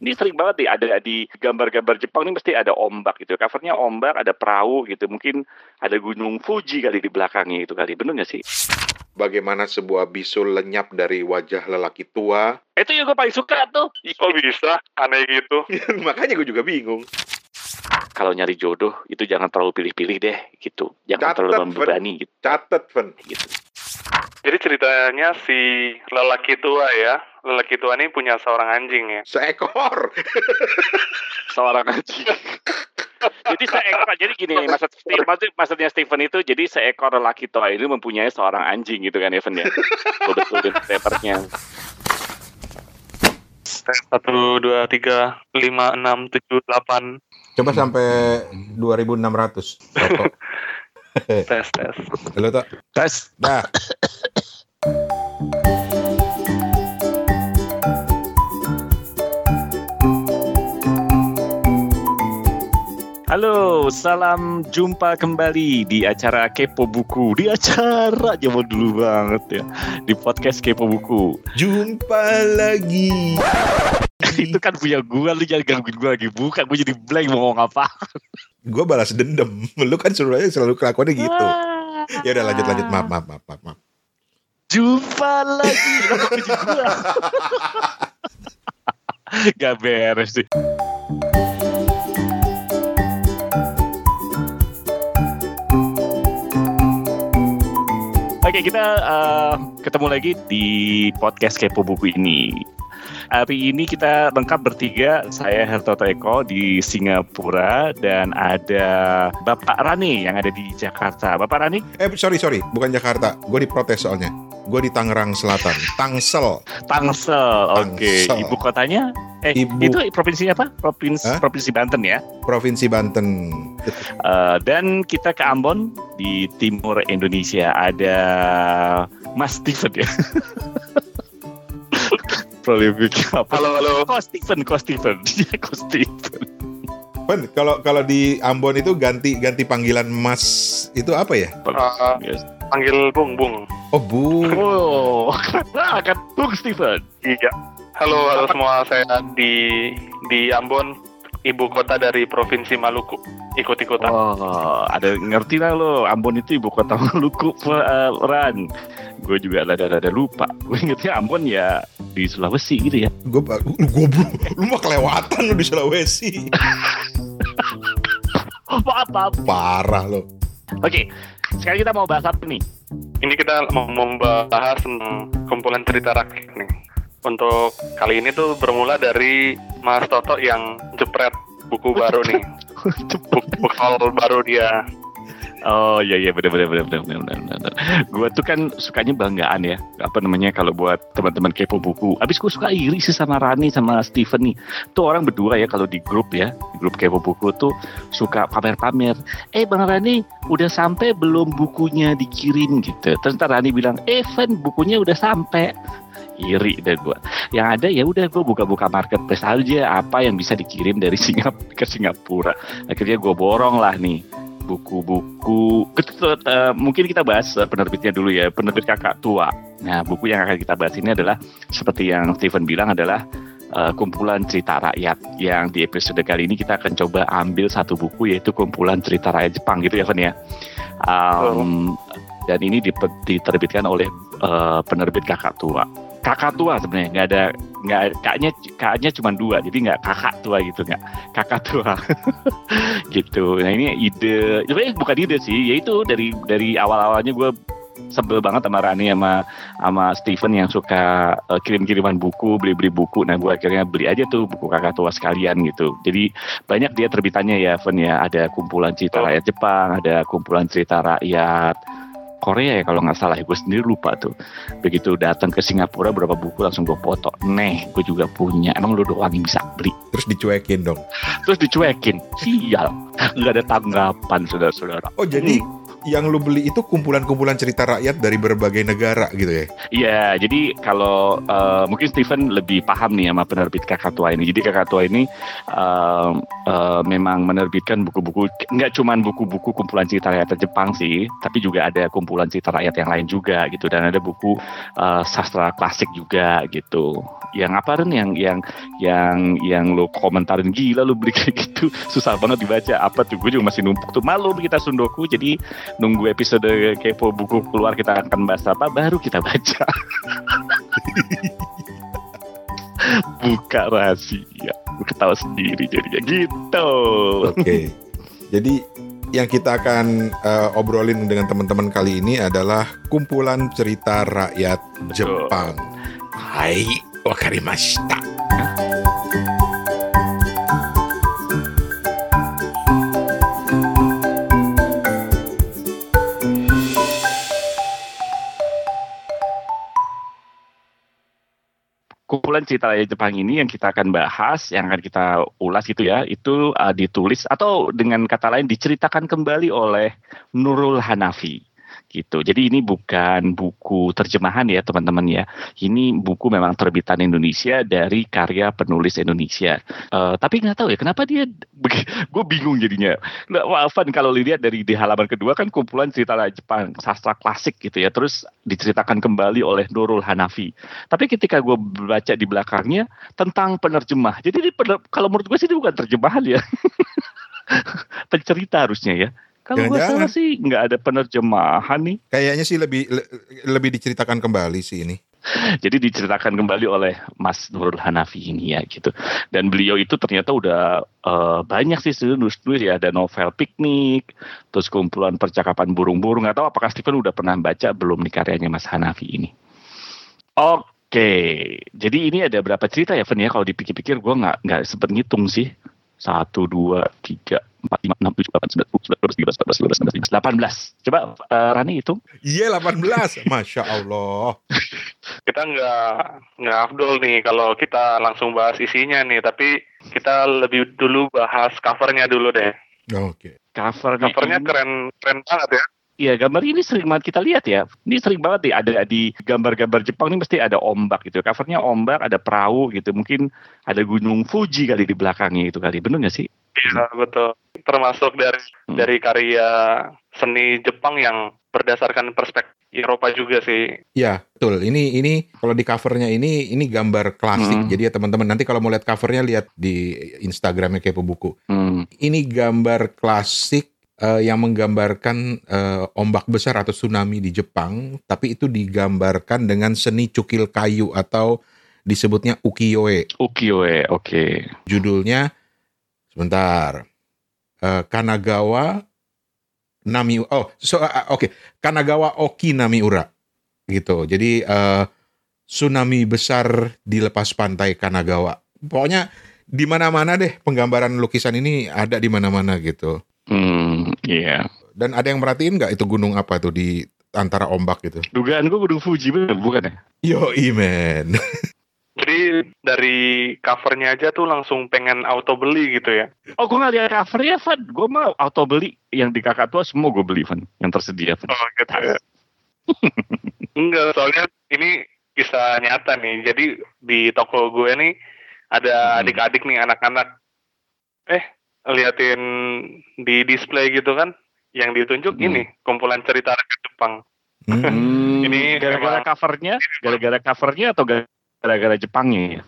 Ini sering banget nih ada di gambar-gambar Jepang ini mesti ada ombak gitu. Covernya ombak, ada perahu gitu. Mungkin ada gunung Fuji kali di belakangnya itu kali. Bener gak sih? Bagaimana sebuah bisul lenyap dari wajah lelaki tua. Itu yang gue paling suka tuh. Kok bisa? Aneh gitu. Makanya gue juga bingung. Kalau nyari jodoh itu jangan terlalu pilih-pilih deh gitu. Jangan Catet, terlalu membebani gitu. Catet, Fen. gitu. Jadi ceritanya si lelaki tua ya. Lelaki tua ini punya seorang anjing ya. Seekor. Seorang anjing. jadi seekor, jadi gini, maksud, maksud, maksudnya Stephen itu, jadi seekor lelaki tua itu mempunyai seorang anjing gitu kan, Evan ya? Betul betul papernya. Satu, dua, tiga, lima, enam, tujuh, delapan. Coba sampai 2600. Toto. Tes, tes. Halo, Tok. Tes. Dah. Halo, salam jumpa kembali di acara Kepo Buku. Di acara zaman dulu banget ya. Di podcast Kepo Buku. Jumpa lagi. itu kan punya gua, lu jangan gangguin gua lagi. Bukan, gua jadi blank mau ngomong apa. Gue balas dendam. Lu kan suruh aja selalu kelakuannya gitu. Ya udah lanjut lanjut maaf maaf maaf maaf. maaf. Jumpa lagi. Gua? Gak beres sih. Oke, kita eh, ketemu lagi di podcast Kepo Buku ini. Hari ini kita lengkap bertiga, saya Hertoto Eko di Singapura dan ada Bapak Rani yang ada di Jakarta. Bapak Rani, Eh sorry sorry, bukan Jakarta. Gue diprotes soalnya. Gue di Tangerang Selatan, Tangsel. Tangsel. Oke, Tangsel. ibu kotanya eh Ibu- itu provinsinya apa? Provinsi Hah? Provinsi Banten ya. Provinsi Banten. Eh, dan kita ke Ambon di timur Indonesia ada Mas Steven ya. Polemik apa? Halo, halo. Ko Steven, Ko Steven, dia Ko Steven. Pen, kalau kalau di Ambon itu ganti ganti panggilan Mas itu apa ya? Uh, Yes. panggil Bung, Bung. Oh Bu. Oh, akan Bung Steven. Iya. Halo, halo semua. Saya di di Ambon, ibu kota dari Provinsi Maluku. Ikut-ikutan. Oh, ada ngerti lah lo. Ambon itu ibu kota Maluku, eh, Ran. Gue juga rada-rada lupa. Gue ingetnya Ambon ya di Sulawesi gitu ya. Gue lu goblok. Lu mah kelewatan lu di Sulawesi. Apa-apa. Parah lo. Oke, sekarang kita mau bahas apa nih? Ini kita mau membahas kumpulan cerita rakyat nih. Untuk kali ini tuh bermula dari Mas Toto yang jepret buku baru nih. Buku bekal baru dia. Oh iya iya benar benar benar benar benar. benar. Gue tuh kan sukanya banggaan ya apa namanya kalau buat teman-teman kepo buku. Abis gue suka iri sih sama Rani sama Steven nih. Tuh orang berdua ya kalau di grup ya di grup kepo buku tuh suka pamer-pamer. Eh bang Rani udah sampai belum bukunya dikirim gitu. Terus Rani bilang, eh Van bukunya udah sampai. Iri deh gue. Yang ada ya udah gue buka-buka marketplace aja apa yang bisa dikirim dari Singap ke Singapura. Akhirnya gue borong lah nih buku-buku. Eh, mungkin kita bahas penerbitnya dulu ya penerbit kakak tua. Nah buku yang akan kita bahas ini adalah seperti yang Steven bilang adalah eh, kumpulan cerita rakyat. Yang di episode kali ini kita akan coba ambil satu buku yaitu kumpulan cerita rakyat Jepang gitu ya Van ya? Um, dan ini diterbitkan oleh eh, penerbit kakak tua. Kakak tua sebenarnya nggak ada nggak kakaknya kakaknya cuma dua jadi nggak kakak tua gitu nggak kakak tua gitu. Nah ini ide, sebenarnya bukan ide sih, yaitu dari dari awal awalnya gue sebel banget sama Rani sama sama Steven yang suka eh, kirim-kiriman buku, beli-beli buku. Nah gue akhirnya beli aja tuh buku kakak tua sekalian gitu. Jadi banyak dia terbitannya ya, Fen ya. Ada kumpulan cerita rakyat Jepang, ada kumpulan cerita rakyat Korea ya kalau nggak salah, gue sendiri lupa tuh. Begitu datang ke Singapura berapa buku langsung gue foto. Nih, gue juga punya. Emang lu doang yang bisa beli Terus dicuekin dong. terus dicuekin sial nggak ada tanggapan saudara-saudara Oh jadi yang lu beli itu kumpulan-kumpulan cerita rakyat dari berbagai negara gitu ya? Iya, jadi kalau uh, mungkin Steven lebih paham nih sama penerbit Kakak Tua ini. Jadi Kakak Tua ini uh, uh, memang menerbitkan buku-buku, nggak cuma buku-buku kumpulan cerita rakyat Jepang sih, tapi juga ada kumpulan cerita rakyat yang lain juga gitu. Dan ada buku uh, sastra klasik juga gitu. Yang apa Ren? Yang yang yang yang lo komentarin gila lo beli kayak gitu, susah banget dibaca. Apa tuh? Gue juga masih numpuk tuh malu kita sundoku. Jadi nunggu episode kepo buku keluar kita akan bahas apa baru kita baca buka rahasia ketawa sendiri jadinya gitu oke okay. jadi yang kita akan uh, obrolin dengan teman-teman kali ini adalah kumpulan cerita rakyat Jepang. Hai, wakarimashita. Kumpulan cerita Jepang ini yang kita akan bahas, yang akan kita ulas itu ya, itu uh, ditulis atau dengan kata lain diceritakan kembali oleh Nurul Hanafi gitu. Jadi ini bukan buku terjemahan ya teman-teman ya. Ini buku memang terbitan Indonesia dari karya penulis Indonesia. Uh, tapi nggak tahu ya kenapa dia, gue bingung jadinya. Nggak maafan kalau lihat dari di halaman kedua kan kumpulan cerita Jepang sastra klasik gitu ya. Terus diceritakan kembali oleh Nurul Hanafi. Tapi ketika gue baca di belakangnya tentang penerjemah. Jadi ini pener, kalau menurut gue sih ini bukan terjemahan ya. Pencerita harusnya ya. Kalau gue salah sih nggak ada penerjemahan nih. Kayaknya sih lebih le, lebih diceritakan kembali sih ini. Jadi diceritakan kembali oleh Mas Nurul Hanafi ini ya gitu. Dan beliau itu ternyata udah uh, banyak sih nulis-nulis ya. Ada novel piknik, terus kumpulan percakapan burung-burung. Atau apakah Stephen udah pernah baca belum nih karyanya Mas Hanafi ini? Oke, jadi ini ada berapa cerita ya, Fen ya? Kalau dipikir-pikir gue nggak nggak sempet ngitung sih. Satu, dua, tiga, empat, lima, enam, tujuh, delapan, sembilan, sepuluh, sebelas, dua belas, tiga belas, empat belas, lima belas, delapan belas. Coba uh, Rani hitung. Iya, delapan belas. Masya Allah. kita nggak nggak afdol nih kalau kita langsung bahas isinya nih, tapi kita lebih dulu bahas covernya dulu deh. Oke. Okay. Cover covernya keren keren banget ya. Iya gambar ini sering banget kita lihat ya. Ini sering banget nih ada di gambar-gambar Jepang ini mesti ada ombak gitu. Covernya ombak, ada perahu gitu. Mungkin ada gunung Fuji kali di belakangnya itu kali. Bener nggak sih? Iya betul. Termasuk dari hmm. dari karya seni Jepang yang berdasarkan perspektif Eropa juga sih. Iya, betul. Ini ini kalau di covernya ini ini gambar klasik. Hmm. Jadi ya teman-teman nanti kalau mau lihat covernya lihat di Instagramnya Kepo Buku. Hmm. Ini gambar klasik uh, yang menggambarkan uh, ombak besar atau tsunami di Jepang, tapi itu digambarkan dengan seni cukil kayu atau disebutnya ukiyo-e. Ukiyo-e, oke. Okay. Judulnya sebentar. Uh, Kanagawa Nami Oh, so, uh, oke. Okay. Kanagawa Oki Namiura. Gitu. Jadi uh, tsunami besar di lepas pantai Kanagawa. Pokoknya di mana-mana deh penggambaran lukisan ini ada di mana-mana gitu. Hmm, iya. Yeah. Dan ada yang merhatiin nggak itu gunung apa tuh di antara ombak gitu? Dugaan gue gunung Fuji bener, bukan ya? Yo, imen. Jadi dari covernya aja tuh langsung pengen auto beli gitu ya? Oh, gue nggak lihat covernya, Van. Gue mau auto beli yang di kakak tua semua gue beli, Van. Yang tersedia, Van. Oh, gitu ya. Enggak, soalnya ini kisah nyata nih. Jadi di toko gue nih ada hmm. adik-adik nih anak-anak. Eh, liatin di display gitu kan yang ditunjuk hmm. ini kumpulan cerita rakyat Jepang. Hmm. ini gara-gara covernya, gara-gara covernya atau gara-gara Jepangnya ya?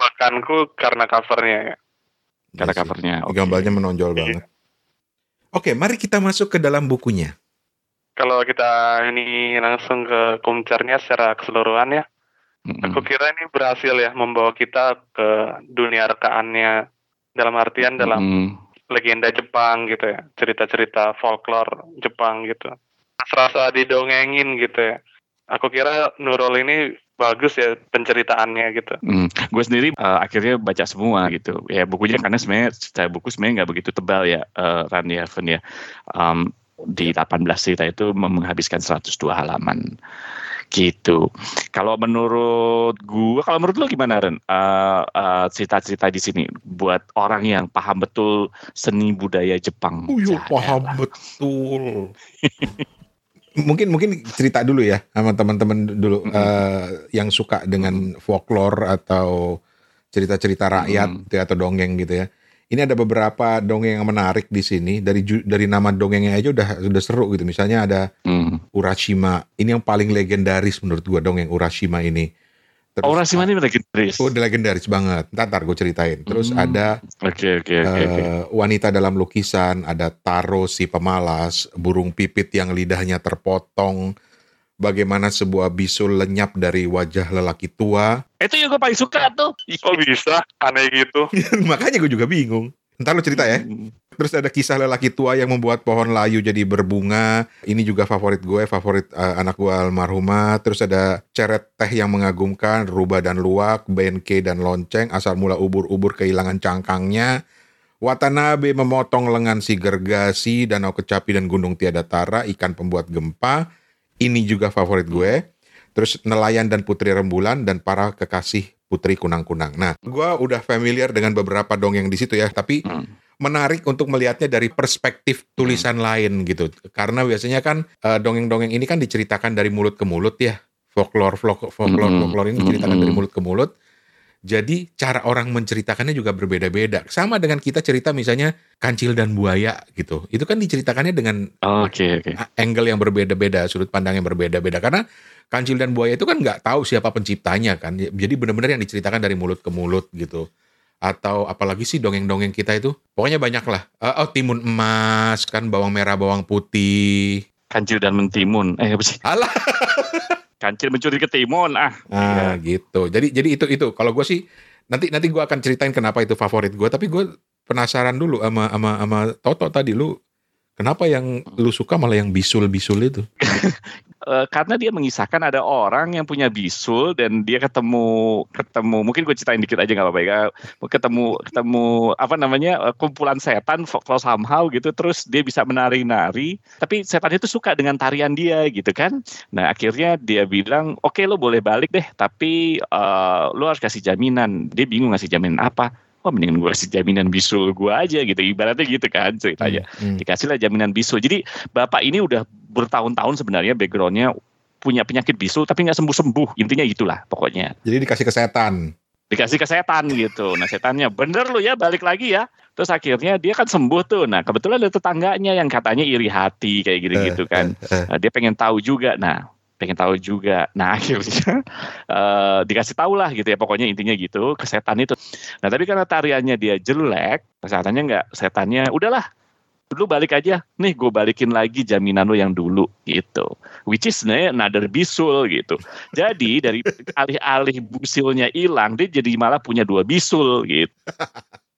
Makanku karena covernya ya. Karena yes, covernya. Okay. Gambarnya menonjol banget. Oke, mari kita masuk ke dalam bukunya. Kalau kita ini langsung ke kumcernya secara keseluruhan ya, mm-hmm. aku kira ini berhasil ya membawa kita ke dunia rekaannya dalam artian dalam hmm. legenda Jepang gitu ya cerita-cerita folklore Jepang gitu serasa didongengin gitu ya aku kira Nurul ini bagus ya penceritaannya gitu. Hmm. Gue sendiri uh, akhirnya baca semua gitu. Ya bukunya karena sebenarnya secara buku sebenarnya nggak begitu tebal ya uh, Ran ya, ya. Um, di 18 cerita itu menghabiskan 102 halaman gitu. Kalau menurut gua, kalau menurut lu gimana Ren? Uh, uh, cerita-cerita di sini buat orang yang paham betul seni budaya Jepang. Oh, iya, paham betul. mungkin mungkin cerita dulu ya sama teman-teman dulu mm -hmm. uh, yang suka dengan folklore atau cerita-cerita rakyat mm -hmm. atau dongeng gitu ya. Ini ada beberapa dongeng yang menarik di sini dari dari nama dongengnya aja udah udah seru gitu. Misalnya ada mm. Urashima. Ini yang paling legendaris menurut gua dongeng Urashima ini. Terus, oh, Urashima ini legendaris. Oh, legendaris banget. Ntar, ntar gue ceritain. Terus hmm. ada okay, okay, okay, uh, okay. wanita dalam lukisan, ada Taro si pemalas, burung pipit yang lidahnya terpotong, bagaimana sebuah bisul lenyap dari wajah lelaki tua. Itu yang gue paling suka tuh. Kok bisa aneh gitu? Makanya gue juga bingung. Ntar lo cerita ya. Terus ada kisah lelaki tua yang membuat pohon layu jadi berbunga. Ini juga favorit gue, favorit uh, anak gue almarhumah. Terus ada ceret teh yang mengagumkan, rubah dan luwak, benke dan lonceng, asal mula ubur-ubur kehilangan cangkangnya. Watanabe memotong lengan si gergasi, danau kecapi dan gunung tiada tara, ikan pembuat gempa. Ini juga favorit gue. Terus nelayan dan putri rembulan dan para kekasih putri kunang-kunang. Nah, gue udah familiar dengan beberapa dongeng di situ ya, tapi hmm menarik untuk melihatnya dari perspektif tulisan hmm. lain gitu. Karena biasanya kan uh, dongeng-dongeng ini kan diceritakan dari mulut ke mulut ya. Folklore folklore folklore, hmm. folklore ini diceritakan hmm. dari mulut ke mulut. Jadi cara orang menceritakannya juga berbeda-beda. Sama dengan kita cerita misalnya kancil dan buaya gitu. Itu kan diceritakannya dengan oh, okay, okay. angle yang berbeda-beda, sudut pandang yang berbeda-beda. Karena kancil dan buaya itu kan nggak tahu siapa penciptanya kan. Jadi benar-benar yang diceritakan dari mulut ke mulut gitu atau apalagi sih dongeng-dongeng kita itu pokoknya banyak lah uh, oh timun emas kan bawang merah bawang putih kancil dan mentimun eh apa sih alah kancil mencuri ketimun ah. Ah ya. gitu. Jadi jadi itu itu. Kalau gue sih nanti nanti gue akan ceritain kenapa itu favorit gue tapi gue penasaran dulu sama sama sama Toto tadi. Lu Kenapa yang lu suka malah yang bisul-bisul itu? uh, karena dia mengisahkan ada orang yang punya bisul dan dia ketemu ketemu mungkin gue ceritain dikit aja nggak apa-apa ya. Ketemu ketemu apa namanya uh, kumpulan setan kalau somehow gitu terus dia bisa menari-nari. Tapi setan itu suka dengan tarian dia gitu kan. Nah akhirnya dia bilang oke okay, lo boleh balik deh tapi uh, lo harus kasih jaminan. Dia bingung ngasih jaminan apa oh mendingan gue kasih jaminan bisul gue aja gitu. Ibaratnya gitu kan ceritanya. Hmm, hmm. dikasihlah jaminan bisul. Jadi bapak ini udah bertahun-tahun sebenarnya backgroundnya punya penyakit bisul tapi nggak sembuh-sembuh. Intinya itulah pokoknya. Jadi dikasih ke setan. Dikasih ke setan gitu. Nah setannya bener lu ya balik lagi ya. Terus akhirnya dia kan sembuh tuh. Nah kebetulan ada tetangganya yang katanya iri hati kayak gitu-gitu kan. eh, eh. Nah, dia pengen tahu juga. Nah pengen tahu juga. Nah akhirnya uh, dikasih tahu lah gitu ya pokoknya intinya gitu ke setan itu. Nah tapi karena tariannya dia jelek, kesehatannya nggak, setannya udahlah dulu balik aja, nih gue balikin lagi jaminan lo yang dulu gitu. Which is sebenarnya another bisul gitu. Jadi dari alih-alih busilnya hilang, dia jadi malah punya dua bisul gitu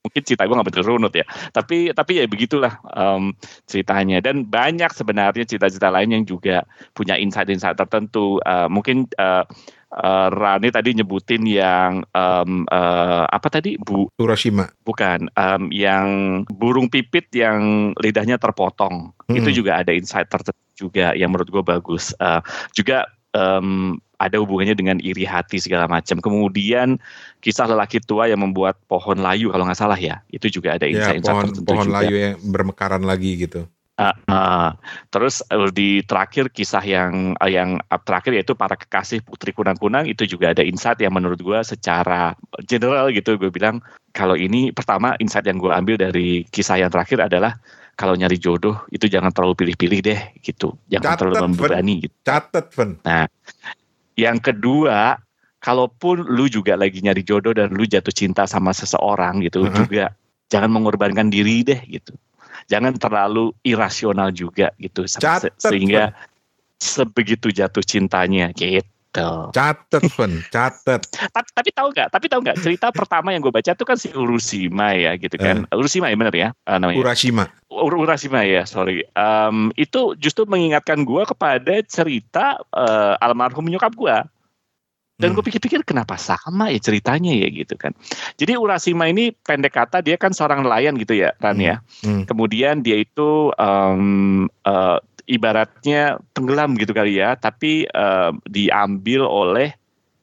mungkin cerita gue gak betul runut ya. Tapi tapi ya begitulah um, ceritanya. Dan banyak sebenarnya cerita-cerita lain yang juga punya insight-insight tertentu. Uh, mungkin uh, uh, Rani tadi nyebutin yang um, uh, apa tadi? Bu Urashima bukan um, yang burung pipit yang lidahnya terpotong. Hmm. itu juga ada insight tertentu juga yang menurut gue bagus. Uh, juga um, ada hubungannya dengan iri hati segala macam. Kemudian kisah lelaki tua yang membuat pohon layu kalau nggak salah ya, itu juga ada insight, ya, pohon, pohon juga. layu yang bermekaran lagi gitu. Uh, uh, terus uh, di terakhir kisah yang uh, yang terakhir yaitu para kekasih putri kunang-kunang itu juga ada insight yang menurut gue secara general gitu gue bilang kalau ini pertama insight yang gue ambil dari kisah yang terakhir adalah kalau nyari jodoh itu jangan terlalu pilih-pilih deh gitu jangan Catet, terlalu membebani gitu. Catet, Nah yang kedua, kalaupun lu juga lagi nyari jodoh dan lu jatuh cinta sama seseorang gitu, uh -huh. juga jangan mengorbankan diri deh gitu. Jangan terlalu irasional juga gitu Catet, sehingga sebegitu jatuh cintanya gitu. Catet, pun, catet. tapi, tapi tahu nggak? Tapi tahu nggak? Cerita pertama yang gue baca tuh kan si Urusima ya, gitu kan? Uh, Urusima ya benar ya uh, namanya. Urashima. Ur Urashima ya, sorry. Um, itu justru mengingatkan gue kepada cerita uh, almarhum nyokap gue. Dan gue hmm. pikir-pikir kenapa sama ya ceritanya ya gitu kan. Jadi Urashima ini pendek kata dia kan seorang nelayan gitu ya Ran ya. Hmm. Hmm. Kemudian dia itu um, uh, ibaratnya tenggelam gitu kali ya, tapi uh, diambil oleh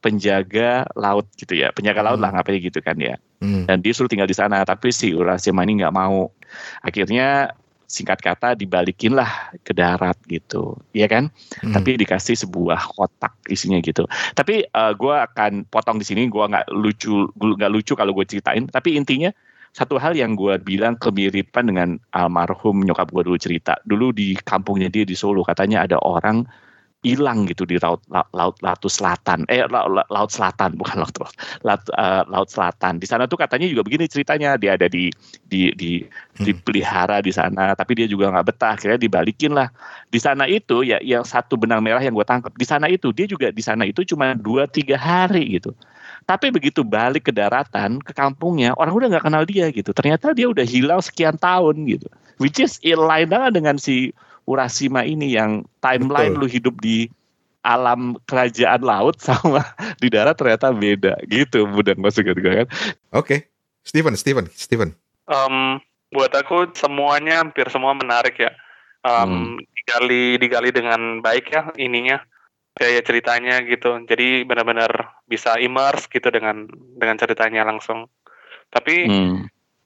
penjaga laut gitu ya, penjaga laut lah hmm. ngapain gitu kan ya. Hmm. Dan dia suruh tinggal di sana, tapi si Urashima ini nggak mau. Akhirnya singkat kata dibalikin lah ke darat gitu, ya kan? Hmm. Tapi dikasih sebuah kotak isinya gitu. Tapi uh, eh, gue akan potong di sini, gue nggak lucu, nggak lucu kalau gue ceritain. Tapi intinya satu hal yang gue bilang kemiripan dengan almarhum nyokap gue dulu cerita. Dulu di kampungnya dia di Solo katanya ada orang hilang gitu di laut laut laut, selatan eh laut, laut selatan bukan laut laut uh, laut selatan di sana tuh katanya juga begini ceritanya dia ada di di di hmm. dipelihara di sana tapi dia juga nggak betah akhirnya dibalikin lah di sana itu ya yang satu benang merah yang gue tangkap di sana itu dia juga di sana itu cuma dua tiga hari gitu tapi begitu balik ke daratan ke kampungnya orang udah nggak kenal dia gitu ternyata dia udah hilang sekian tahun gitu which is in line dengan si Urashima ini yang timeline Betul. lu hidup di alam kerajaan laut sama di darat ternyata beda gitu budak masuk gitu kan. Oke, okay. Steven, Steven, Steven. Um, buat aku semuanya hampir semua menarik ya. Um, hmm. digali digali dengan baik ya ininya kayak ceritanya gitu. Jadi benar-benar bisa immerse gitu dengan dengan ceritanya langsung. Tapi hmm.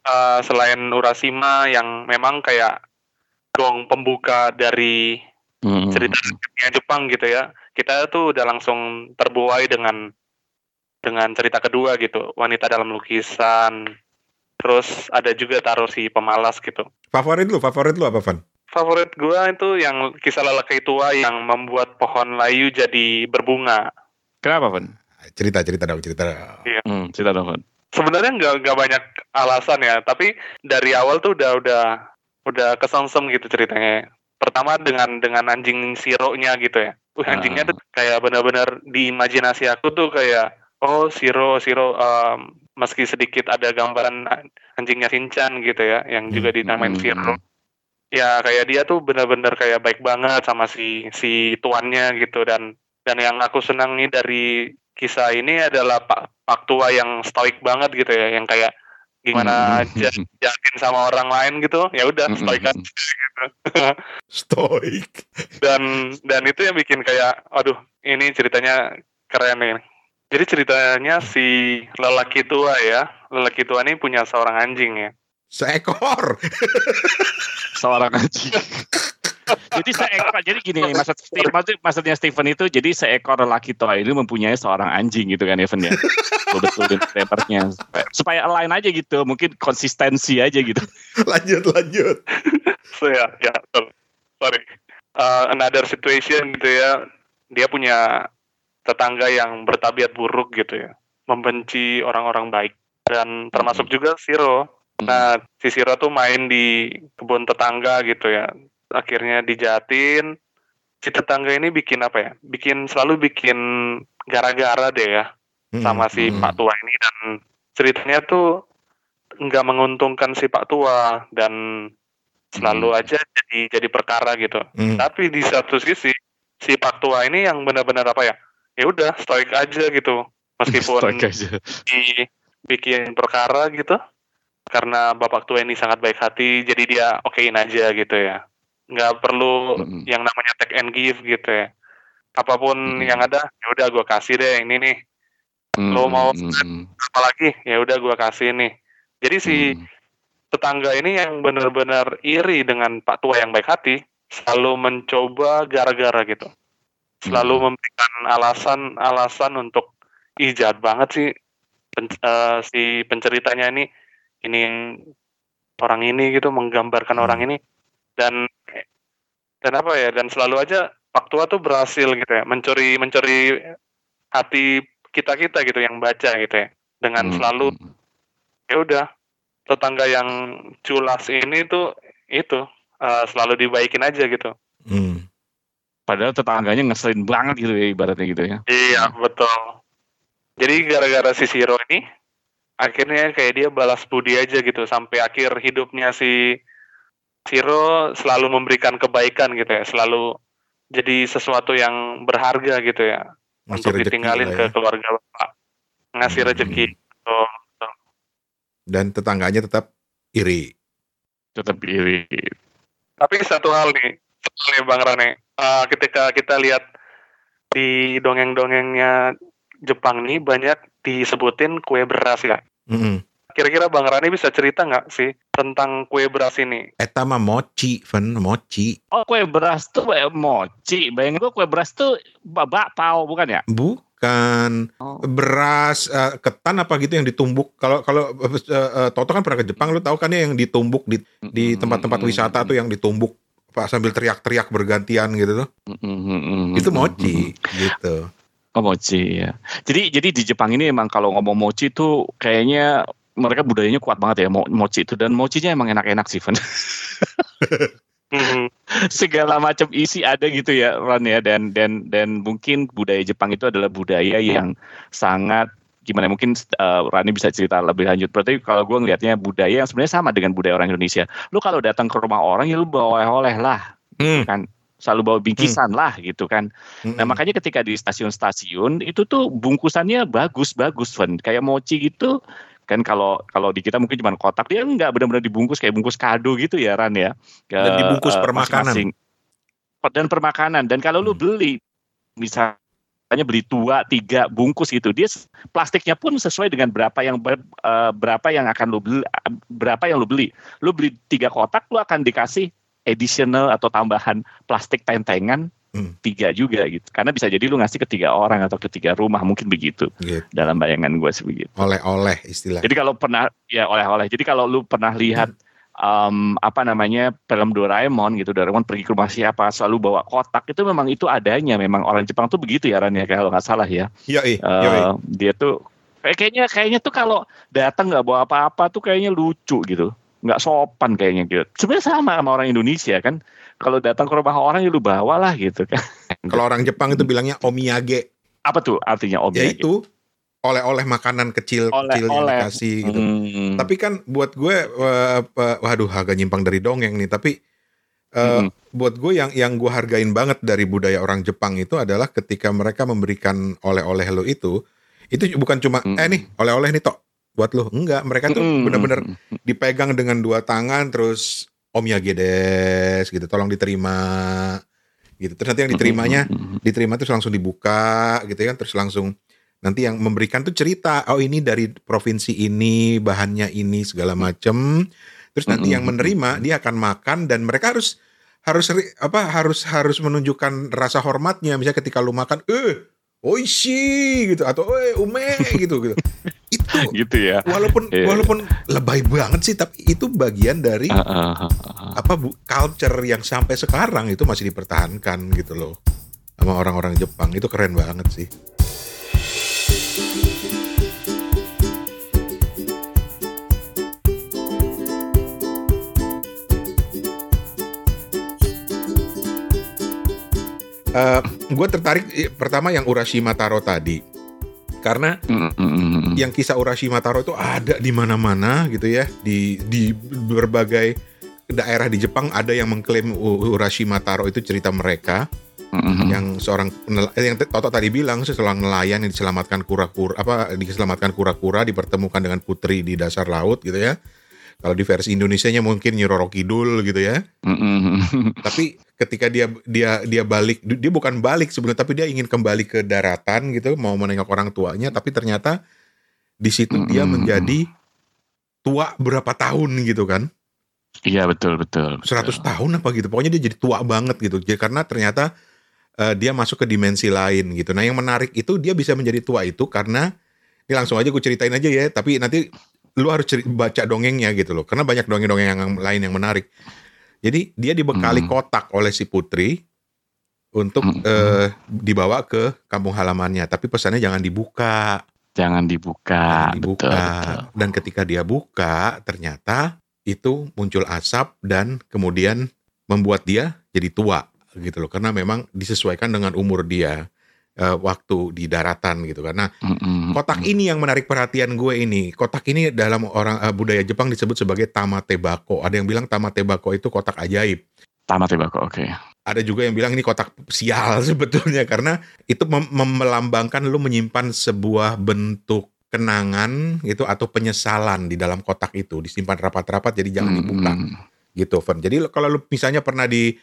uh, selain Urashima yang memang kayak gong pembuka dari hmm. cerita Jepang gitu ya. Kita tuh udah langsung terbuai dengan dengan cerita kedua gitu, wanita dalam lukisan. Terus ada juga taruh si pemalas gitu. Favorit lu, favorit lu apa, Van? Favorit gua itu yang kisah lelaki tua yang membuat pohon layu jadi berbunga. Kenapa, Van? Cerita, cerita dong, cerita. Iya. Hmm, cerita dong, Van. Sebenarnya nggak nggak banyak alasan ya, tapi dari awal tuh udah udah udah kesongsem gitu ceritanya. Pertama dengan dengan anjing sironya gitu ya. Uh, anjingnya tuh kayak benar-benar di imajinasi aku tuh kayak oh siro siro um, meski sedikit ada gambaran anjingnya Shinchan gitu ya yang juga hmm, dinamain hmm, Siro. Ya kayak dia tuh benar-benar kayak baik banget sama si si tuannya gitu. Dan dan yang aku senangi dari kisah ini adalah Pak Pak tua yang stoik banget gitu ya. Yang kayak gimana aja yakin sama orang lain gitu. Ya udah stoik aja gitu. Stoik. Dan dan itu yang bikin kayak aduh ini ceritanya keren nih. Jadi ceritanya si lelaki tua ya lelaki tua ini punya seorang anjing ya. Seekor seorang anjing. Jadi seekor jadi gini maksud maksud maksudnya Stephen itu jadi seekor laki tua ini mempunyai seorang anjing gitu kan Evan ya? Betul papernya supaya, supaya align aja gitu mungkin konsistensi aja gitu. Lanjut lanjut. So ya ya sorry. Uh, another situation gitu ya. Dia punya tetangga yang bertabiat buruk gitu ya. Membenci orang-orang baik. Dan termasuk hmm. juga Siro nah si Siro tuh main di kebun tetangga gitu ya. Akhirnya dijatin si tetangga ini bikin apa ya? Bikin selalu bikin gara-gara deh ya hmm, sama si hmm. Pak Tua ini. Dan ceritanya tuh nggak menguntungkan si Pak Tua dan selalu hmm. aja jadi jadi perkara gitu. Hmm. tapi di satu sisi si Pak Tua ini yang benar-benar apa ya? Ya udah stoik aja gitu. Meskipun aja. di bikin perkara gitu karena Bapak Tua ini sangat baik hati jadi dia okein aja gitu ya nggak perlu mm-hmm. yang namanya take and give gitu ya apa pun mm-hmm. yang ada ya udah gue kasih deh ini nih mm-hmm. lo mau apa lagi ya udah gue kasih nih jadi si mm-hmm. tetangga ini yang benar-benar iri dengan Pak Tua yang baik hati selalu mencoba gara-gara gitu selalu mm-hmm. memberikan alasan-alasan untuk ih jahat banget sih pen, uh, si penceritanya ini ini orang ini gitu menggambarkan hmm. orang ini dan dan apa ya dan selalu aja Pak Tua tuh berhasil gitu ya mencuri mencuri hati kita kita gitu yang baca gitu ya dengan hmm. selalu ya udah tetangga yang culas ini tuh itu uh, selalu dibaikin aja gitu. Hmm. Padahal tetangganya ngeselin banget gitu ya ibaratnya gitu ya. Iya betul. Jadi gara-gara si Siro ini akhirnya kayak dia balas budi aja gitu sampai akhir hidupnya si Siro selalu memberikan kebaikan gitu ya, selalu jadi sesuatu yang berharga gitu ya Ngasih untuk ditinggalin ya. ke keluarga bapak, ngasih hmm. rezeki. Dan tetangganya tetap iri. Tetap iri. Tapi satu hal nih, nih Bang Rane. Uh, ketika kita lihat di dongeng-dongengnya Jepang nih banyak disebutin kue beras ya. Mm -hmm. Kira-kira Bang Rane bisa cerita nggak sih tentang kue beras ini? Eta mah mochi, Fen, mochi. Oh kue beras tuh mochi. Bayangin gua kue beras tuh bakpao bukan ya? Bukan. Oh. Beras uh, ketan apa gitu yang ditumbuk. Kalau kalau uh, uh, Toto kan pernah ke Jepang, lu tahu kan ya yang ditumbuk di di tempat-tempat wisata tuh yang ditumbuk Pak sambil teriak-teriak bergantian gitu tuh. Itu mochi gitu. Oh mochi ya. Jadi jadi di Jepang ini emang kalau ngomong mochi itu kayaknya mereka budayanya kuat banget ya mochi itu dan mochinya emang enak-enak sih Van. Segala macam isi ada gitu ya Ron ya dan dan dan mungkin budaya Jepang itu adalah budaya yang sangat gimana mungkin uh, Rani bisa cerita lebih lanjut. Berarti kalau gue ngelihatnya budaya yang sebenarnya sama dengan budaya orang Indonesia. Lu kalau datang ke rumah orang ya lu bawa oleh-oleh lah, hmm. kan selalu bawa bingkisan hmm. lah gitu kan. Hmm. Nah makanya ketika di stasiun-stasiun itu tuh bungkusannya bagus-bagus, Van. Kayak mochi gitu kan kalau kalau di kita mungkin cuma kotak dia nggak benar-benar dibungkus kayak bungkus kado gitu ya Ran ya. Ke, dan dibungkus uh, permakanan. Masing -masing. Dan permakanan dan kalau hmm. lu beli misal misalnya beli dua tiga bungkus gitu dia plastiknya pun sesuai dengan berapa yang ber, uh, berapa yang akan lo beli berapa yang lo beli lo beli tiga kotak lo akan dikasih additional atau tambahan plastik tentengan hmm. tiga juga gitu. Karena bisa jadi lu ngasih ke tiga orang atau ke tiga rumah mungkin begitu. Gitu. dalam bayangan gue sih begitu. Oleh-oleh istilah. Jadi kalau pernah ya oleh-oleh. Jadi kalau lu pernah lihat hmm. um, apa namanya film Doraemon gitu Doraemon pergi ke rumah siapa selalu bawa kotak itu memang itu adanya. Memang orang Jepang tuh begitu ya Ran ya kalau nggak salah ya. Iya uh, dia tuh kayaknya kayaknya tuh kalau datang nggak bawa apa-apa tuh kayaknya lucu gitu nggak sopan kayaknya gitu sebenarnya sama sama orang Indonesia kan kalau datang ke rumah orang ya lu bawa lah gitu kan kalau orang Jepang itu bilangnya omiyage apa tuh artinya omiyage ya itu oleh-oleh makanan kecil oleh, kecil yang dikasih gitu. Hmm. Tapi kan buat gue, uh, uh, waduh agak nyimpang dari dongeng nih. Tapi uh, hmm. buat gue yang yang gue hargain banget dari budaya orang Jepang itu adalah ketika mereka memberikan oleh-oleh lo itu, itu bukan cuma hmm. eh nih oleh-oleh nih tok buat lo. Enggak, mereka tuh hmm. benar-benar dipegang dengan dua tangan terus Om Yagedes gitu, tolong diterima gitu. Terus nanti yang diterimanya, diterima terus langsung dibuka gitu kan, terus langsung nanti yang memberikan tuh cerita oh ini dari provinsi ini bahannya ini segala macem terus nanti mm yang menerima dia akan makan dan mereka harus harus apa harus harus menunjukkan rasa hormatnya misalnya ketika lu makan eh oishi gitu atau eh ume gitu gitu itu. Gitu ya. Walaupun yeah. walaupun lebay banget sih tapi itu bagian dari uh, uh, uh, uh. apa bu culture yang sampai sekarang itu masih dipertahankan gitu loh. Sama orang-orang Jepang. Itu keren banget sih. Uh, eh, gue tertarik pertama yang Urashima Taro tadi karena mm-hmm. yang kisah Urashima Taro itu ada di mana-mana gitu ya di di berbagai daerah di Jepang ada yang mengklaim Urashima Taro itu cerita mereka mm-hmm. yang seorang yang Toto tadi bilang seorang nelayan yang diselamatkan kura-kura apa diselamatkan kura-kura dipertemukan dengan putri di dasar laut gitu ya kalau di versi Indonesia-nya mungkin Nyiroro Kidul gitu ya. Mm-hmm. Tapi ketika dia dia dia balik, dia bukan balik sebenarnya, tapi dia ingin kembali ke daratan gitu, mau menengok orang tuanya, tapi ternyata di situ mm-hmm. dia menjadi tua berapa tahun gitu kan? Iya betul betul. Seratus tahun apa gitu, pokoknya dia jadi tua banget gitu. Jadi karena ternyata uh, dia masuk ke dimensi lain gitu. Nah yang menarik itu dia bisa menjadi tua itu karena ini langsung aja gue ceritain aja ya, tapi nanti lu harus baca dongengnya gitu loh karena banyak dongeng-dongeng yang lain yang menarik jadi dia dibekali hmm. kotak oleh si putri untuk hmm. eh, dibawa ke kampung halamannya tapi pesannya jangan dibuka jangan dibuka jangan dibuka betul, betul. dan ketika dia buka ternyata itu muncul asap dan kemudian membuat dia jadi tua gitu loh karena memang disesuaikan dengan umur dia uh, waktu di daratan gitu karena mm-hmm. kotak ini yang menarik perhatian gue ini kotak ini dalam orang uh, budaya Jepang disebut sebagai tamatebako ada yang bilang tamatebako itu kotak ajaib tamatebako oke okay. ada juga yang bilang ini kotak sial sebetulnya karena itu mem- melambangkan lu menyimpan sebuah bentuk kenangan gitu atau penyesalan di dalam kotak itu disimpan rapat-rapat jadi jangan dibuka mm-hmm. gitu Fen jadi kalau lu misalnya pernah di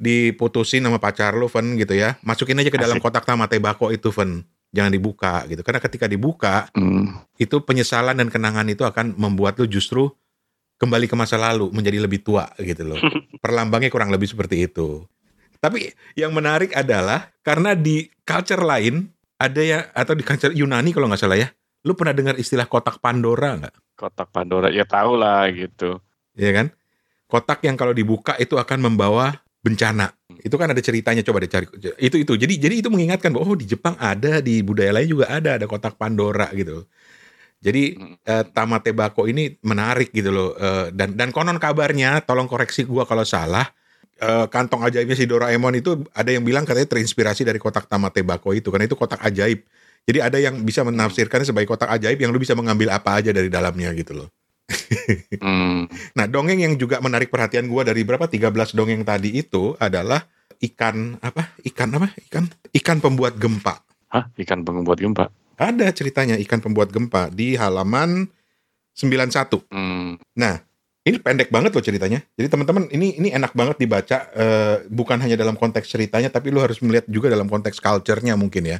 diputusin sama pacar lu, Fen, gitu ya. Masukin aja ke dalam kotak tamate bako itu, Fen. Jangan dibuka gitu. Karena ketika dibuka, mm. itu penyesalan dan kenangan itu akan membuat lu justru kembali ke masa lalu, menjadi lebih tua gitu loh. Perlambangnya kurang lebih seperti itu. Tapi yang menarik adalah karena di culture lain ada ya atau di culture Yunani kalau nggak salah ya, lu pernah dengar istilah kotak Pandora nggak? Kotak Pandora ya tahu lah gitu. Iya kan? Kotak yang kalau dibuka itu akan membawa bencana. Itu kan ada ceritanya coba dicari. Itu itu. Jadi jadi itu mengingatkan bahwa oh di Jepang ada, di budaya lain juga ada ada kotak Pandora gitu. Jadi uh, Tamate Bako ini menarik gitu loh uh, dan dan konon kabarnya tolong koreksi gua kalau salah uh, kantong ajaibnya si Doraemon itu ada yang bilang katanya terinspirasi dari kotak Tamate Bako itu karena itu kotak ajaib. Jadi ada yang bisa menafsirkannya sebagai kotak ajaib yang lu bisa mengambil apa aja dari dalamnya gitu loh. Hmm. Nah, dongeng yang juga menarik perhatian gua dari berapa 13 dongeng tadi itu adalah ikan apa? Ikan apa? Ikan ikan pembuat gempa. Hah? Ikan pembuat gempa? Ada ceritanya ikan pembuat gempa di halaman 91. Hmm. Nah, ini pendek banget loh ceritanya. Jadi teman-teman ini ini enak banget dibaca uh, bukan hanya dalam konteks ceritanya tapi lu harus melihat juga dalam konteks culture-nya mungkin ya.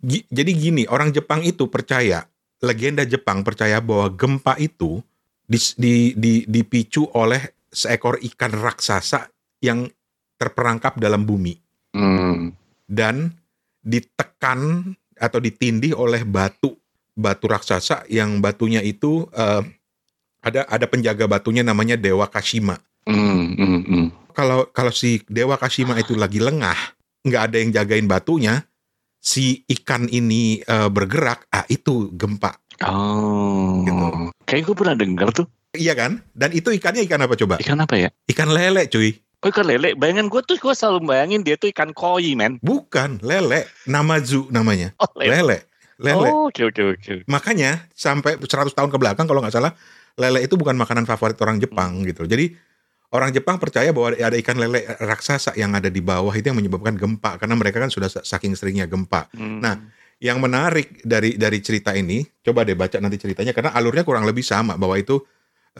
G jadi gini, orang Jepang itu percaya, legenda Jepang percaya bahwa gempa itu di, di, di, dipicu oleh seekor ikan raksasa yang terperangkap dalam bumi. Hmm. Dan ditekan atau ditindih oleh batu batu raksasa yang batunya itu uh, ada ada penjaga batunya namanya Dewa Kashima. Mm, mm, mm. Kalau kalau si Dewa Kashima itu lagi lengah, nggak ada yang jagain batunya, si ikan ini uh, bergerak, ah itu gempa. Oh. Gitu. Kayak gue pernah dengar tuh. Iya kan? Dan itu ikannya ikan apa coba? Ikan apa ya? Ikan lele, cuy. Oh ikan lele, bayangan gue tuh gue selalu bayangin dia tuh ikan koi men. Bukan, lele, namazu namanya. Oh, lele. lele. Lele. Oh, oke oke oke. Makanya sampai 100 tahun ke belakang kalau nggak salah, lele itu bukan makanan favorit orang Jepang hmm. gitu. Jadi orang Jepang percaya bahwa ada ikan lele raksasa yang ada di bawah itu yang menyebabkan gempa karena mereka kan sudah saking seringnya gempa. Hmm. Nah, yang menarik dari dari cerita ini, coba deh baca nanti ceritanya karena alurnya kurang lebih sama bahwa itu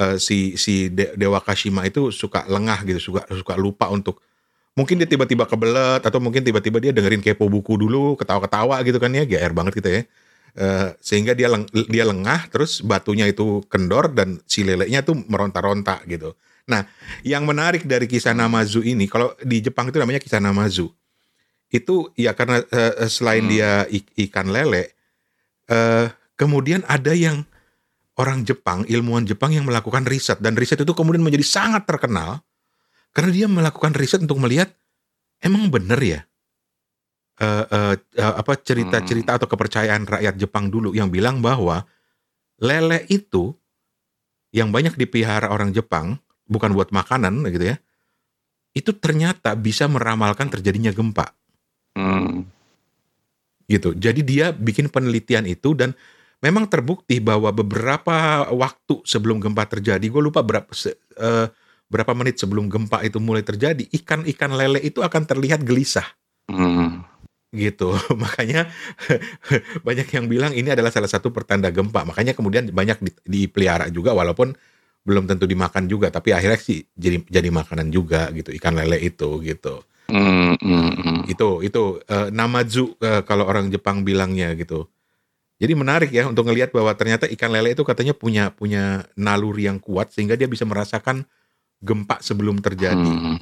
uh, si si De Dewa Kashima itu suka lengah gitu, suka suka lupa untuk mungkin dia tiba-tiba kebelet atau mungkin tiba-tiba dia dengerin kepo buku dulu, ketawa-ketawa gitu kan ya, GR banget gitu ya. Uh, sehingga dia leng, dia lengah terus batunya itu kendor dan si lelenya tuh meronta-ronta gitu. Nah, yang menarik dari kisah Namazu ini kalau di Jepang itu namanya kisah Namazu. Itu ya karena uh, selain hmm. dia ikan lele uh, kemudian ada yang orang Jepang, ilmuwan Jepang yang melakukan riset dan riset itu kemudian menjadi sangat terkenal karena dia melakukan riset untuk melihat emang benar ya uh, uh, uh, apa cerita-cerita hmm. atau kepercayaan rakyat Jepang dulu yang bilang bahwa lele itu yang banyak dipelihara orang Jepang bukan buat makanan gitu ya itu ternyata bisa meramalkan terjadinya gempa. Hmm. Gitu. Jadi dia bikin penelitian itu dan memang terbukti bahwa beberapa waktu sebelum gempa terjadi, gue lupa berapa uh, berapa menit sebelum gempa itu mulai terjadi, ikan-ikan lele itu akan terlihat gelisah. Hmm. Gitu. Makanya banyak yang bilang ini adalah salah satu pertanda gempa. Makanya kemudian banyak di, dipelihara juga walaupun belum tentu dimakan juga, tapi akhirnya sih jadi jadi makanan juga gitu ikan lele itu gitu. Mm, mm, mm. Itu itu uh, namazu uh, kalau orang Jepang bilangnya gitu. Jadi menarik ya untuk ngelihat bahwa ternyata ikan lele itu katanya punya punya naluri yang kuat sehingga dia bisa merasakan gempa sebelum terjadi. Hmm.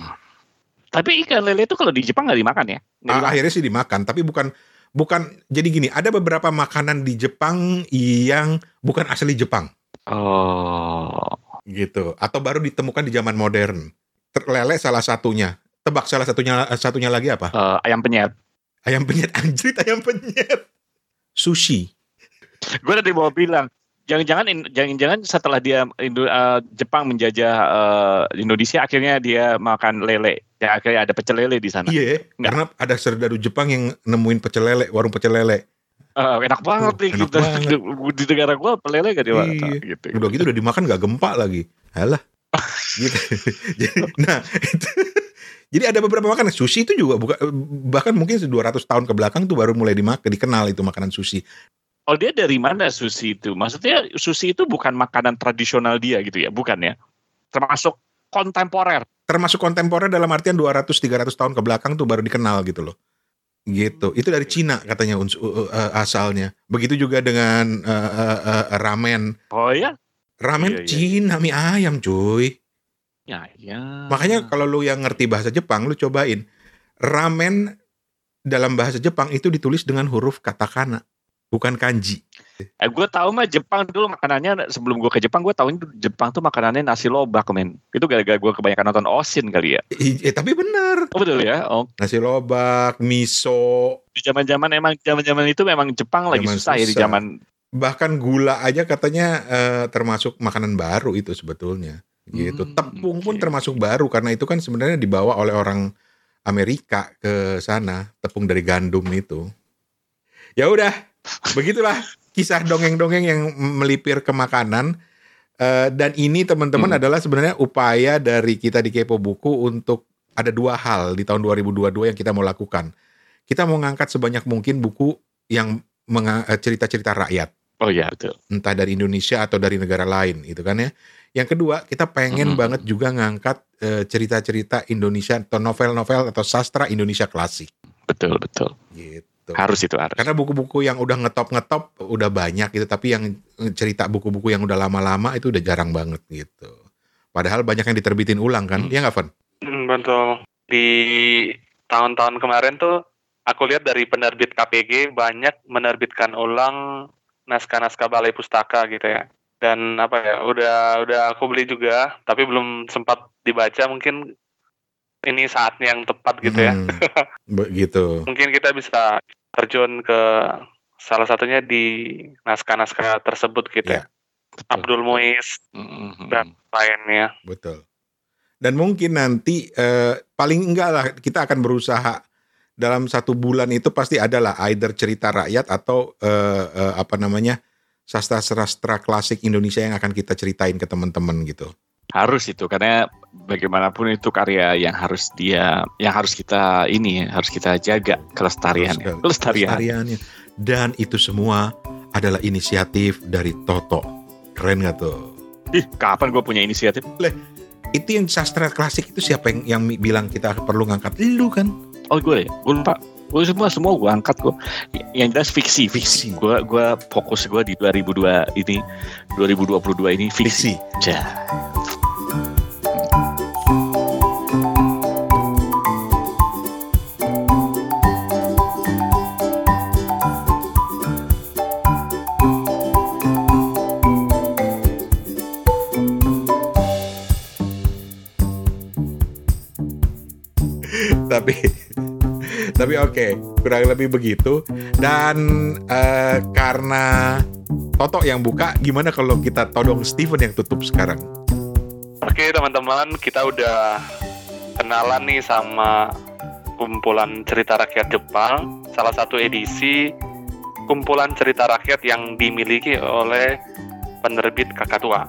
Tapi ikan lele itu kalau di Jepang nggak dimakan ya? Nah, akhirnya sih dimakan, tapi bukan bukan jadi gini. Ada beberapa makanan di Jepang yang bukan asli Jepang. Oh. Gitu. Atau baru ditemukan di zaman modern. Lele salah satunya. Tebak salah satunya satunya lagi apa? Uh, ayam penyet. Ayam penyet anjrit ayam penyet. Sushi gue tadi mau bilang jangan-jangan jangan-jangan setelah dia Indo, uh, Jepang menjajah uh, Indonesia akhirnya dia makan lele ya akhirnya ada pecel lele di sana iya yeah, karena ada serdadu Jepang yang nemuin pecel lele warung pecel lele uh, enak banget oh, nih enak gitu banget. di negara gue lele gak dimakan iya. gitu, udah gitu udah dimakan gak gempa lagi halah gitu nah itu jadi ada beberapa makanan sushi itu juga bukan bahkan mungkin 200 tahun ke belakang tuh baru mulai dimakan dikenal itu makanan sushi Oh dia dari mana sushi itu? Maksudnya sushi itu bukan makanan tradisional dia gitu ya, bukan ya? Termasuk kontemporer. termasuk kontemporer dalam artian 200-300 tahun ke belakang tuh baru dikenal gitu loh. Gitu. Itu dari Cina katanya uh, uh, asalnya. Begitu juga dengan uh, uh, uh, ramen. Oh ya? Ramen iya, iya. Cina mie ayam cuy. Ya, ya. Makanya kalau lu yang ngerti bahasa Jepang, lu cobain. Ramen dalam bahasa Jepang itu ditulis dengan huruf katakana, bukan kanji. Eh, gue tahu mah Jepang dulu makanannya sebelum gue ke Jepang gue tahu Jepang tuh makanannya nasi lobak men. Itu gara-gara gue kebanyakan nonton Osin kali ya. Eh, tapi bener. Oh betul ya. Oh. Nasi lobak, miso. Di zaman-zaman emang zaman-zaman itu memang Jepang lagi susah, susah ya di zaman. Bahkan gula aja katanya uh, termasuk makanan baru itu sebetulnya. Gitu. Hmm, Tepung okay. pun termasuk baru karena itu kan sebenarnya dibawa oleh orang Amerika ke sana, tepung dari gandum itu. Ya udah, begitulah kisah dongeng-dongeng yang melipir ke makanan. Uh, dan ini teman-teman hmm. adalah sebenarnya upaya dari kita di Kepo Buku untuk ada dua hal di tahun 2022 yang kita mau lakukan. Kita mau ngangkat sebanyak mungkin buku yang eh, cerita-cerita rakyat. Oh iya betul. Entah dari Indonesia atau dari negara lain itu kan ya. Yang kedua, kita pengen hmm. banget juga ngangkat uh, cerita-cerita Indonesia atau novel-novel atau sastra Indonesia klasik. Betul, betul. Gitu. Harus itu harus. Karena buku-buku yang udah ngetop-ngetop udah banyak gitu, tapi yang cerita buku-buku yang udah lama-lama itu udah jarang banget gitu. Padahal banyak yang diterbitin ulang kan, hmm. ya nggak Van? Betul. Di tahun-tahun kemarin tuh aku lihat dari penerbit KPG banyak menerbitkan ulang naskah-naskah balai pustaka gitu ya. Dan apa ya, udah udah aku beli juga, tapi belum sempat dibaca mungkin ini saatnya yang tepat gitu ya. hmm, ya. Begitu. Mungkin kita bisa terjun ke salah satunya di naskah-naskah tersebut gitu ya. Betul. Abdul Muiz mm-hmm. dan lainnya. Betul. Dan mungkin nanti eh, paling enggak lah kita akan berusaha dalam satu bulan itu pasti adalah either cerita rakyat atau eh, eh, apa namanya sastra-sastra klasik Indonesia yang akan kita ceritain ke teman-teman gitu. Harus itu karena bagaimanapun itu karya yang harus dia yang harus kita ini harus kita jaga kelestariannya. Kelestarian. kelestariannya. Dan itu semua adalah inisiatif dari Toto. Keren gak tuh? Ih kapan gue punya inisiatif? Leh itu yang sastra klasik itu siapa yang yang bilang kita perlu ngangkat? Lu kan. Oh gue ya? Gue lupa gue semua semua gue angkat kok yang jelas fiksi fiksi. Gue gue fokus gue di 2002 ini 2022 ini fiksi, fiksi. tapi tapi oke okay, kurang lebih begitu. Dan uh, karena Toto yang buka gimana kalau kita todong Steven yang tutup sekarang? Oke teman-teman kita udah kenalan nih sama kumpulan cerita rakyat Jepang. Salah satu edisi kumpulan cerita rakyat yang dimiliki oleh penerbit kakak tua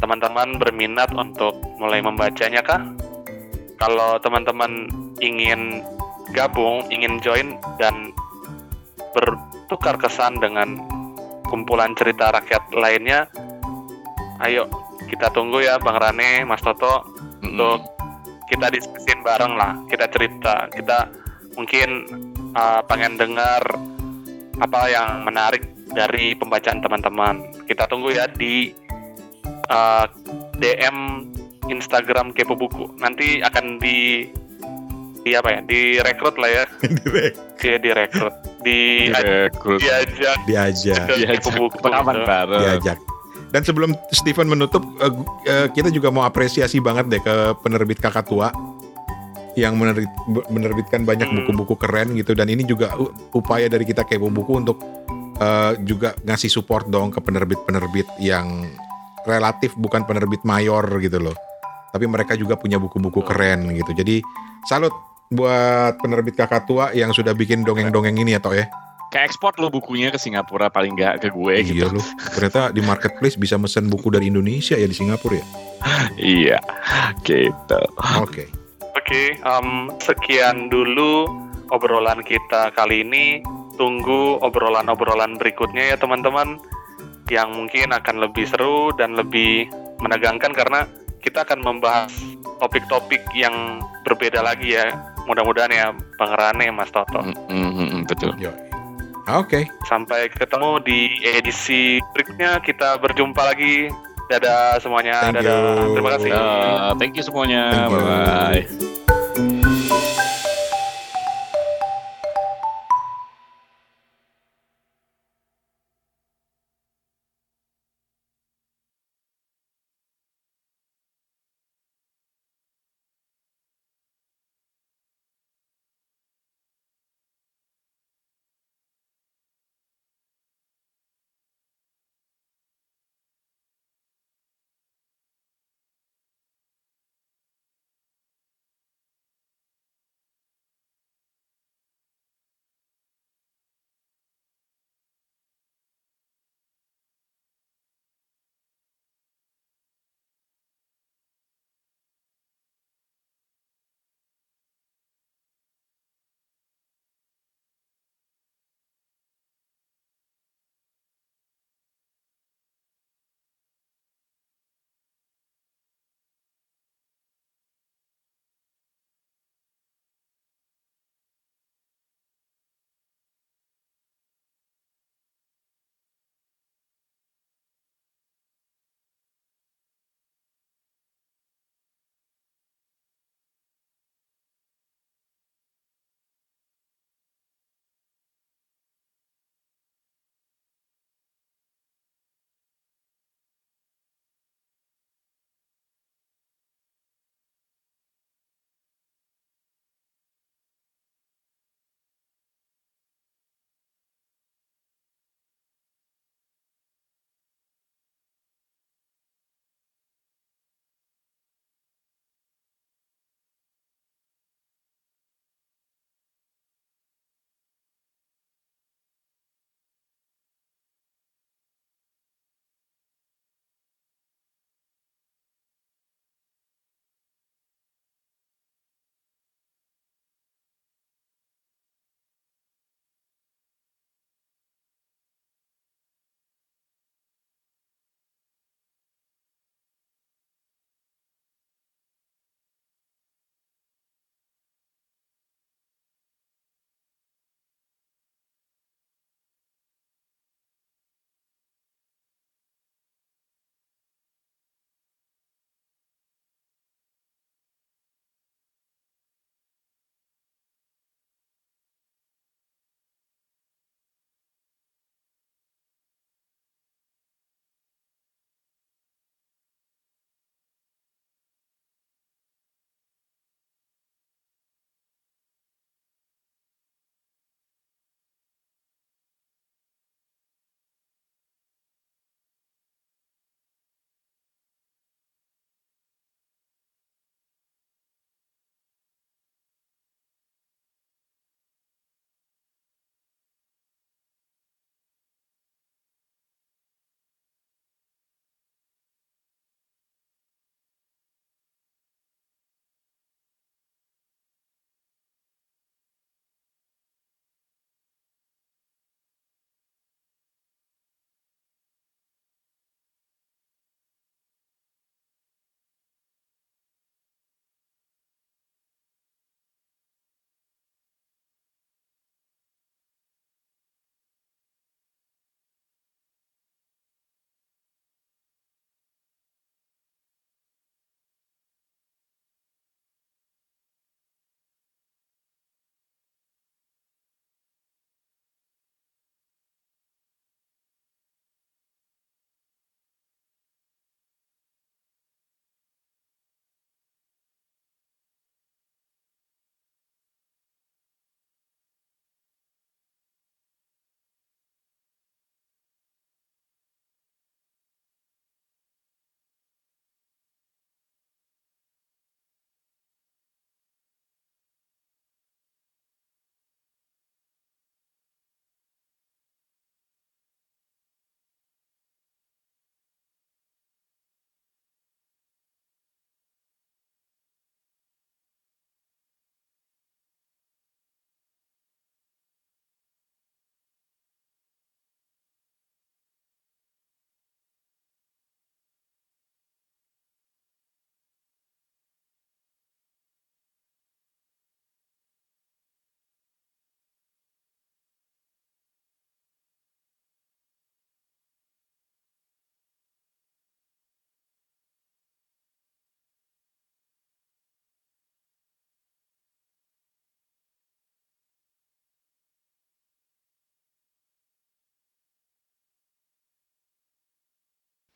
teman-teman berminat untuk mulai membacanya kah? Kalau teman-teman ingin gabung, ingin join dan bertukar kesan dengan kumpulan cerita rakyat lainnya, ayo kita tunggu ya Bang Rane, Mas Toto mm-hmm. untuk kita diskusin bareng lah, kita cerita, kita mungkin uh, pengen dengar apa yang menarik dari pembacaan teman-teman. Kita tunggu ya di uh, DM Instagram Kepo Buku. Nanti akan di di apa ya direkrut lah ya. Direkrut. Ya direkrut. Di direkrut. diajak. Diajak. Diajak pengalaman baru diajak. Dan sebelum Steven menutup uh, uh, kita juga mau apresiasi banget deh ke penerbit kakak tua yang menerbit, menerbitkan banyak hmm. buku-buku hmm. keren gitu. Dan ini juga upaya dari kita kepo buku untuk uh, juga ngasih support dong ke penerbit-penerbit yang relatif bukan penerbit mayor gitu loh. Tapi mereka juga punya buku-buku keren gitu. Jadi salut buat penerbit kakak tua yang sudah bikin dongeng-dongeng ini ya toh ya ke ekspor lo bukunya ke Singapura paling nggak ke gue iya gitu. lo ternyata di marketplace bisa mesen buku dari Indonesia ya di Singapura ya iya gitu oke okay. oke okay, um, sekian dulu obrolan kita kali ini tunggu obrolan-obrolan berikutnya ya teman-teman yang mungkin akan lebih seru dan lebih menegangkan karena kita akan membahas topik-topik yang berbeda lagi ya. Mudah-mudahan ya Bang Rane, Mas Toto. Mm, mm, mm, mm, betul. Yo. Oke. Sampai ketemu di edisi berikutnya. Kita berjumpa lagi. Dadah semuanya. Thank Dadah. you. Terima kasih. Uh, thank you semuanya. Thank you. Bye bye.